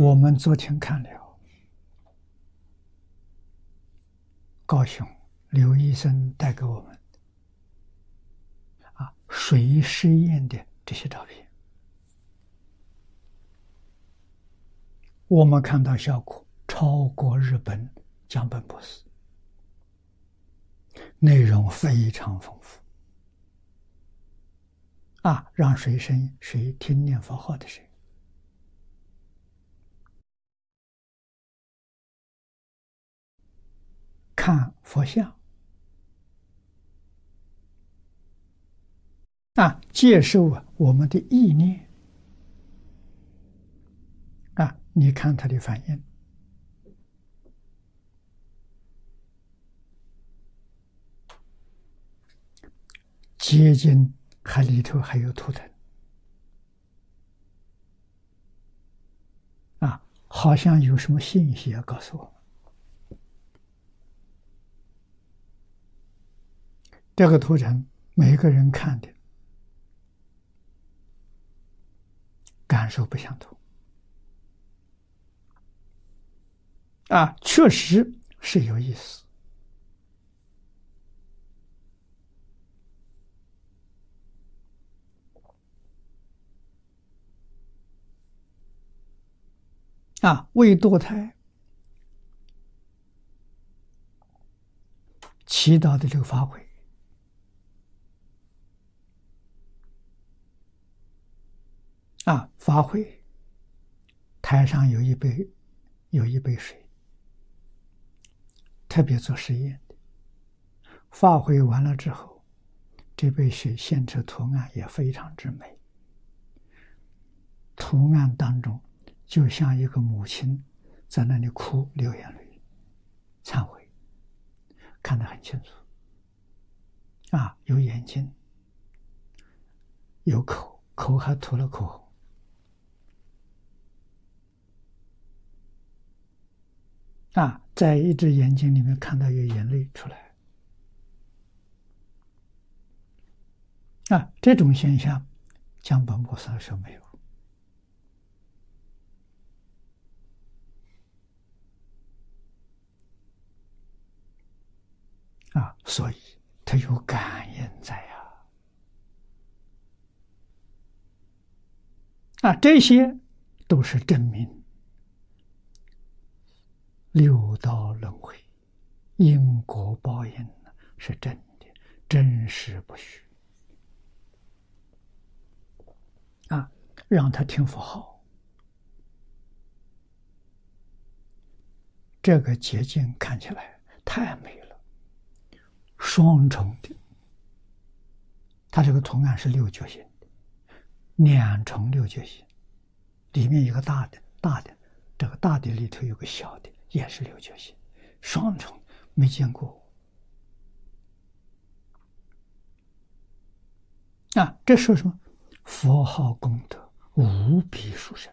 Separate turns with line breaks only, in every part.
我们昨天看了高雄刘医生带给我们啊水试验的这些照片，我们看到效果超过日本江本博士，内容非常丰富。啊，让谁声谁听念佛号的声看佛像。啊，接受我们的意念。啊，你看他的反应，接近还里头还有图腾。啊，好像有什么信息要告诉我。这个图层，每个人看的感受不相同啊，确实是有意思啊，为堕胎祈祷的这个法会。啊，发挥台上有一杯，有一杯水，特别做实验的。发挥完了之后，这杯水现出图案也非常之美。图案当中，就像一个母亲在那里哭流眼泪，忏悔，看得很清楚。啊，有眼睛，有口，口还涂了口红。啊，在一只眼睛里面看到有眼泪出来，啊，这种现象，江本博士说没有，啊，所以他有感应在啊，啊，这些都是证明。六道轮回，因果报应是真的，真实不虚。啊，让他听佛号，这个结晶看起来太美了，双重的。它这个图案是六角形的，两重六角形，里面有个大的，大的，这个大的里头有个小的。也是六角形，双重没见过。啊，这说什么？佛号功德无比殊胜，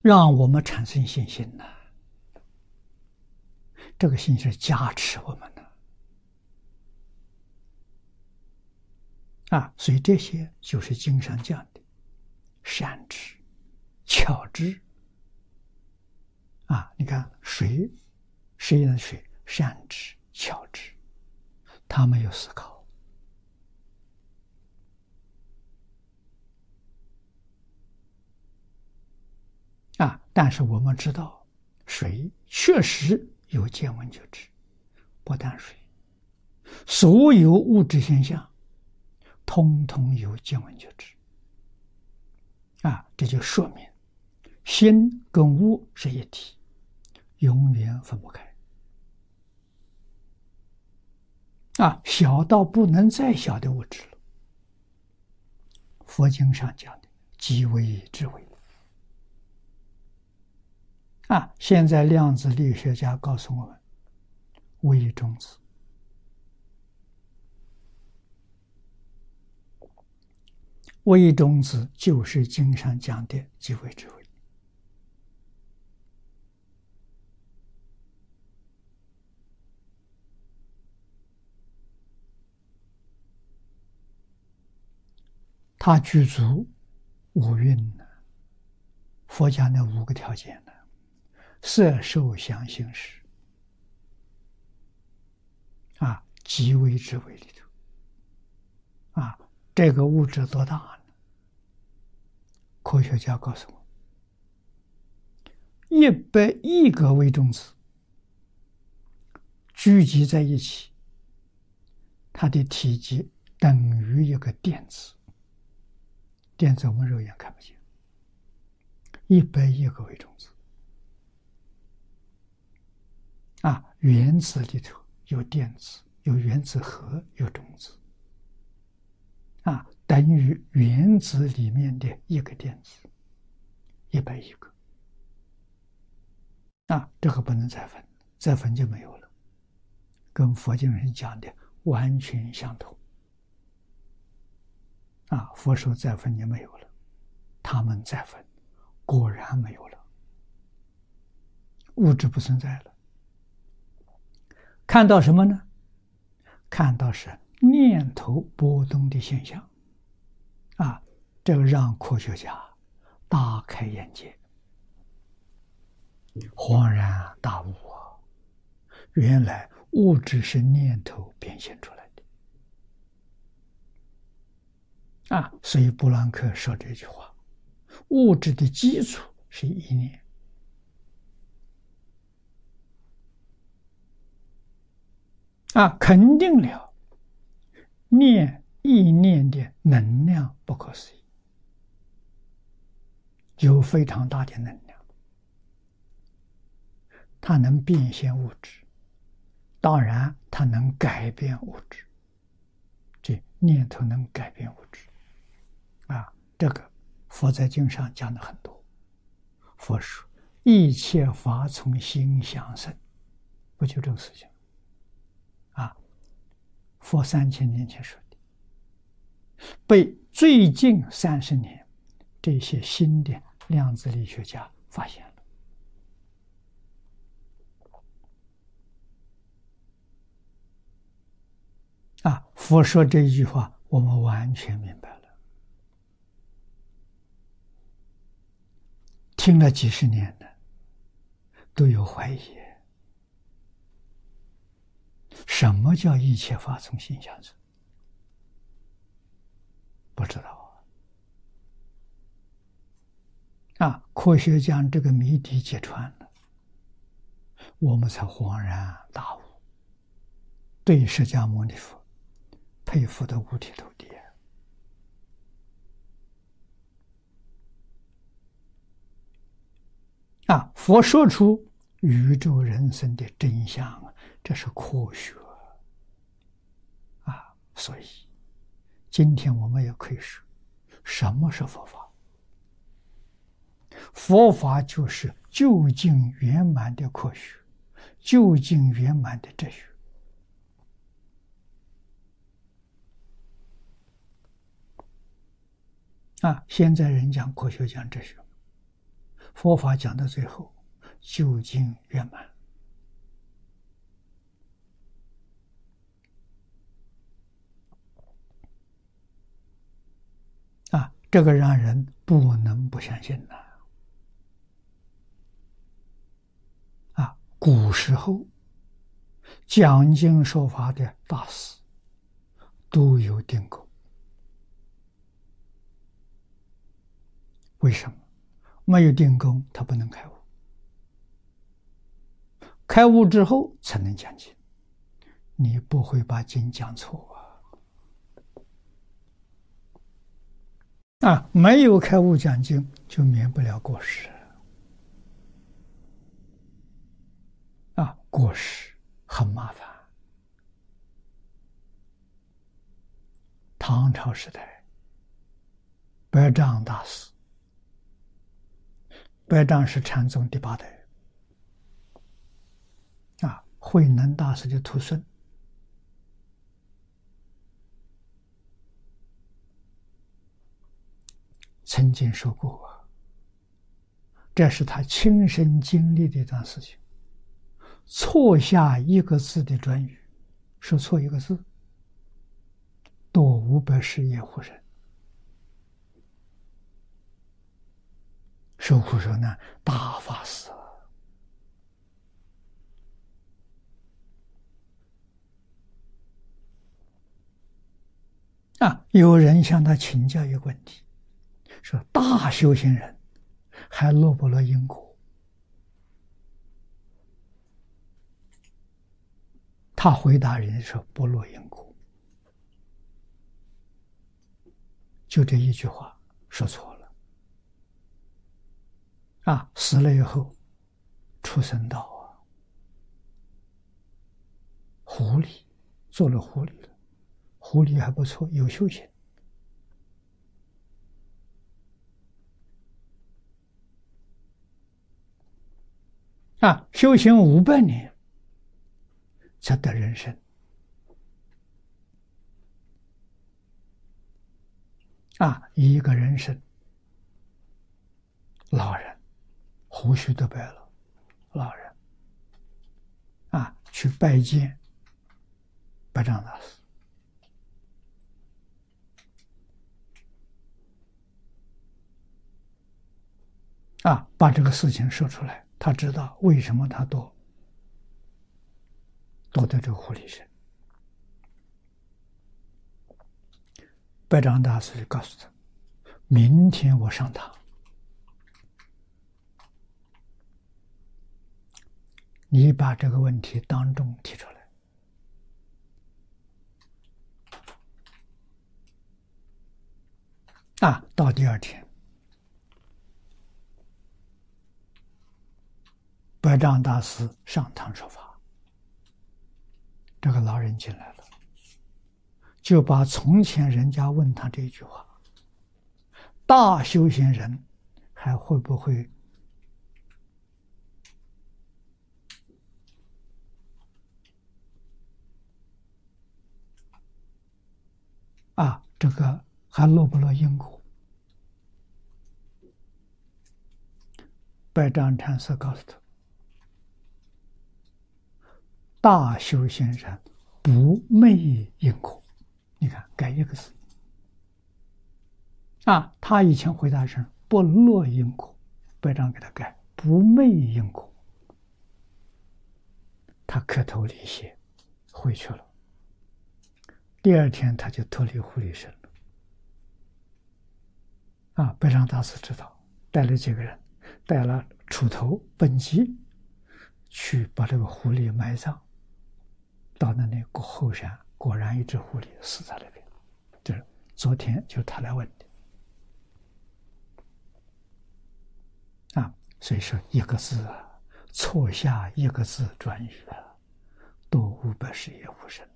让我们产生信心呐。这个信心加持我们。啊，所以这些就是经上讲的善知、巧知。啊，你看水，谁的水？善知、巧知，他没有思考。啊，但是我们知道，水确实有见闻觉知，不但水，所有物质现象。通通有见闻觉知，啊，这就说明心跟物是一体，永远分不开。啊，小到不能再小的物质了。佛经上讲的即为智慧。啊，现在量子力学家告诉我们，微中子。微中子就是经上讲的即为智慧。他具足五蕴呢，佛讲的五个条件呢，色受想行识啊，即为之为里头。啊，这个物质多大呢？科学家告诉我，一百亿个微中子聚集在一起，它的体积等于一个电子。电子我们肉眼看不见，一百亿个微中子啊，原子里头有电子，有原子核，有中子啊，等于原子里面的一个电子，一百亿个啊，这个不能再分，再分就没有了，跟佛经人讲的完全相同。啊！佛说再分也没有了，他们再分，果然没有了，物质不存在了。看到什么呢？看到是念头波动的现象。啊，这个让科学家大开眼界，恍然大悟啊！原来物质是念头变现出来的。啊，所以布兰克说这句话：“物质的基础是一念。”啊，肯定了念意念的能量不可思议，有非常大的能量，它能变现物质，当然它能改变物质，这念头能改变物质。啊，这个佛在经上讲的很多。佛说一切法从心想生，不就这个事情？佛三千年前说的，被最近三十年这些新的量子力学家发现了。啊，佛说这一句话，我们完全明白了。听了几十年的，都有怀疑。什么叫一切法从心想生？不知道啊！啊，科学将这个谜底揭穿了，我们才恍然大悟，对释迦牟尼佛佩服的五体投地。啊！佛说出宇宙人生的真相啊，这是科学啊！所以，今天我们也可以说，什么是佛法？佛法就是究竟圆满的科学，究竟圆满的哲学。啊！现在人讲科学，讲哲学。佛法讲到最后，究竟圆满啊！这个让人不能不相信呐！啊，古时候讲经说法的大师都有定功，为什么？没有定功，他不能开悟。开悟之后才能讲经，你不会把经讲错啊！没有开悟讲经，就免不了过失。啊，过失很麻烦。唐朝时代，白丈大师。白丈是禅宗第八代，啊，慧能大师的徒孙，曾经说过，这是他亲身经历的一段事情。错下一个字的专语，说错一个字，多五百十亿活人受苦受难，大发死啊！有人向他请教一个问题。说：“大修行人还落不落因果？”他回答人家说：“不落因果。”就这一句话说错了啊！死了以后，出生道啊，狐狸做了狐狸了，狐狸还不错，有修行啊，修行五百年才得人生。啊，一个人生，老人，胡须都白了，老人，啊，去拜见白丈大师，啊，把这个事情说出来，他知道为什么他躲，躲在这个狐狸身。白丈大师就告诉他：“明天我上堂，你把这个问题当众提出来。”啊，到第二天，白丈大师上堂说法，这个老人进来了。就把从前人家问他这句话：“大修行人还会不会啊？这个还落不落因果？”百丈禅师告诉他：“大修行人不昧因果。”你看，改一个字啊！他以前回答是“不落因果”，白丈给他改“不昧因果”。他磕头礼谢，回去了。第二天，他就脱离狐狸身了。啊！白丈大师知道，带了几个人，带了锄头、本机，去把这个狐狸埋葬，到那里过后山。果然，一只狐狸死在那边。就是昨天，就他来问的啊。所以说，一个字啊，错下一个字转语啊，多五百世也无声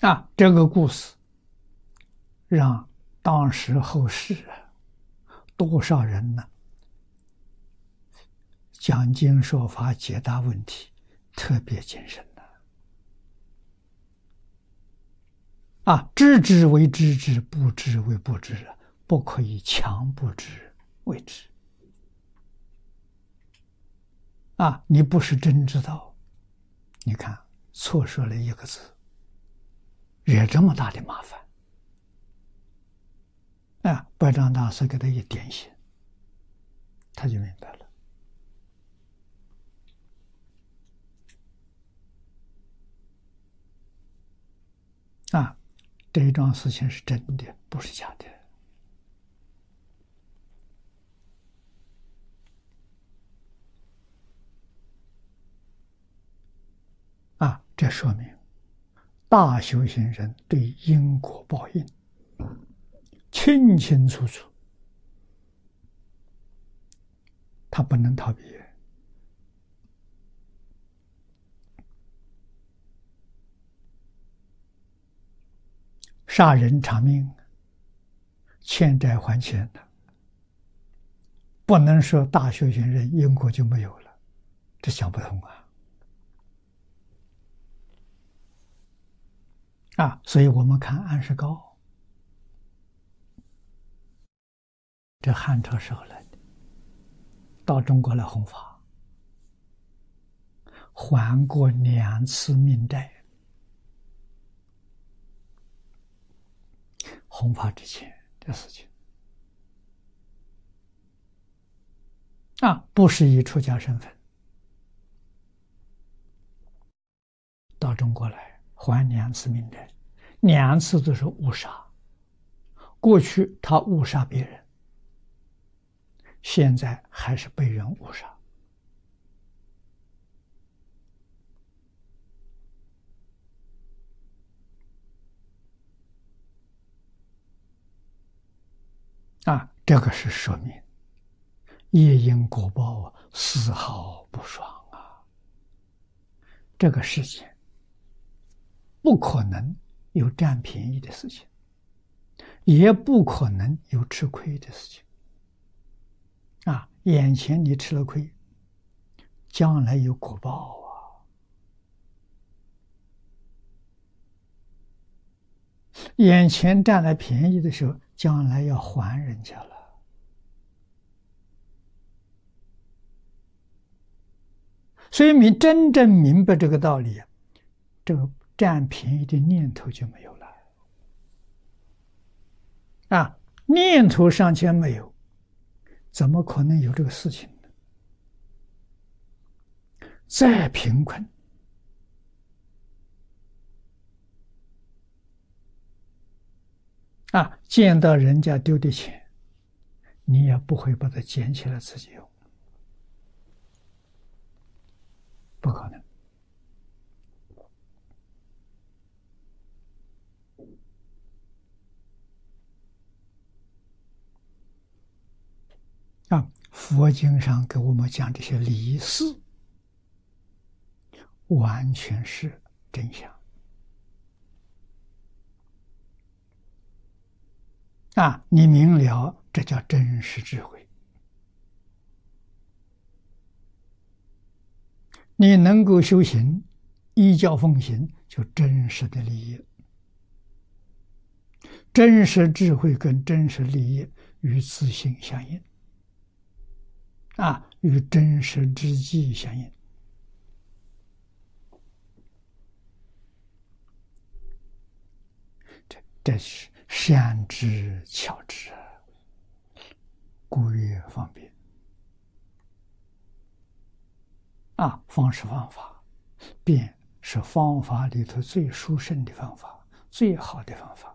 了。啊，这个故事让当时后世啊，多少人呢？讲经说法、解答问题，特别谨慎的。啊，知之为知之，不知为不知啊，不可以强不知为知。啊，你不是真知道，你看错说了一个字，惹这么大的麻烦。啊，白丈大师给他一点醒，他就明白了。啊，这一桩事情是真的，不是假的。啊，这说明大修行人对因果报应清清楚楚，他不能逃避。杀人偿命，欠债还钱的，不能说大修行人因果就没有了，这想不通啊！啊，所以我们看安世高，这汉朝时候来的，到中国来弘法，还过两次命债。弘法之前的事情啊，不是以出家身份到中国来还两次命债，两次都是误杀。过去他误杀别人，现在还是被人误杀。啊，这个是说明业因果报啊丝毫不爽啊！这个事情不可能有占便宜的事情，也不可能有吃亏的事情。啊，眼前你吃了亏，将来有果报啊！眼前占了便宜的时候。将来要还人家了，所以你真正明白这个道理，这个占便宜的念头就没有了。啊，念头尚且没有，怎么可能有这个事情呢？再贫困。啊！见到人家丢的钱，你也不会把它捡起来自己用，不可能。啊，佛经上给我们讲这些离事，完全是真相。啊，你明了，这叫真实智慧。你能够修行，依教奉行，就真实的利益。真实智慧跟真实利益与自性相应，啊，与真实之际相应。这，这是。善知巧之，故曰方便。啊，方式方法，便是方法里头最殊胜的方法，最好的方法。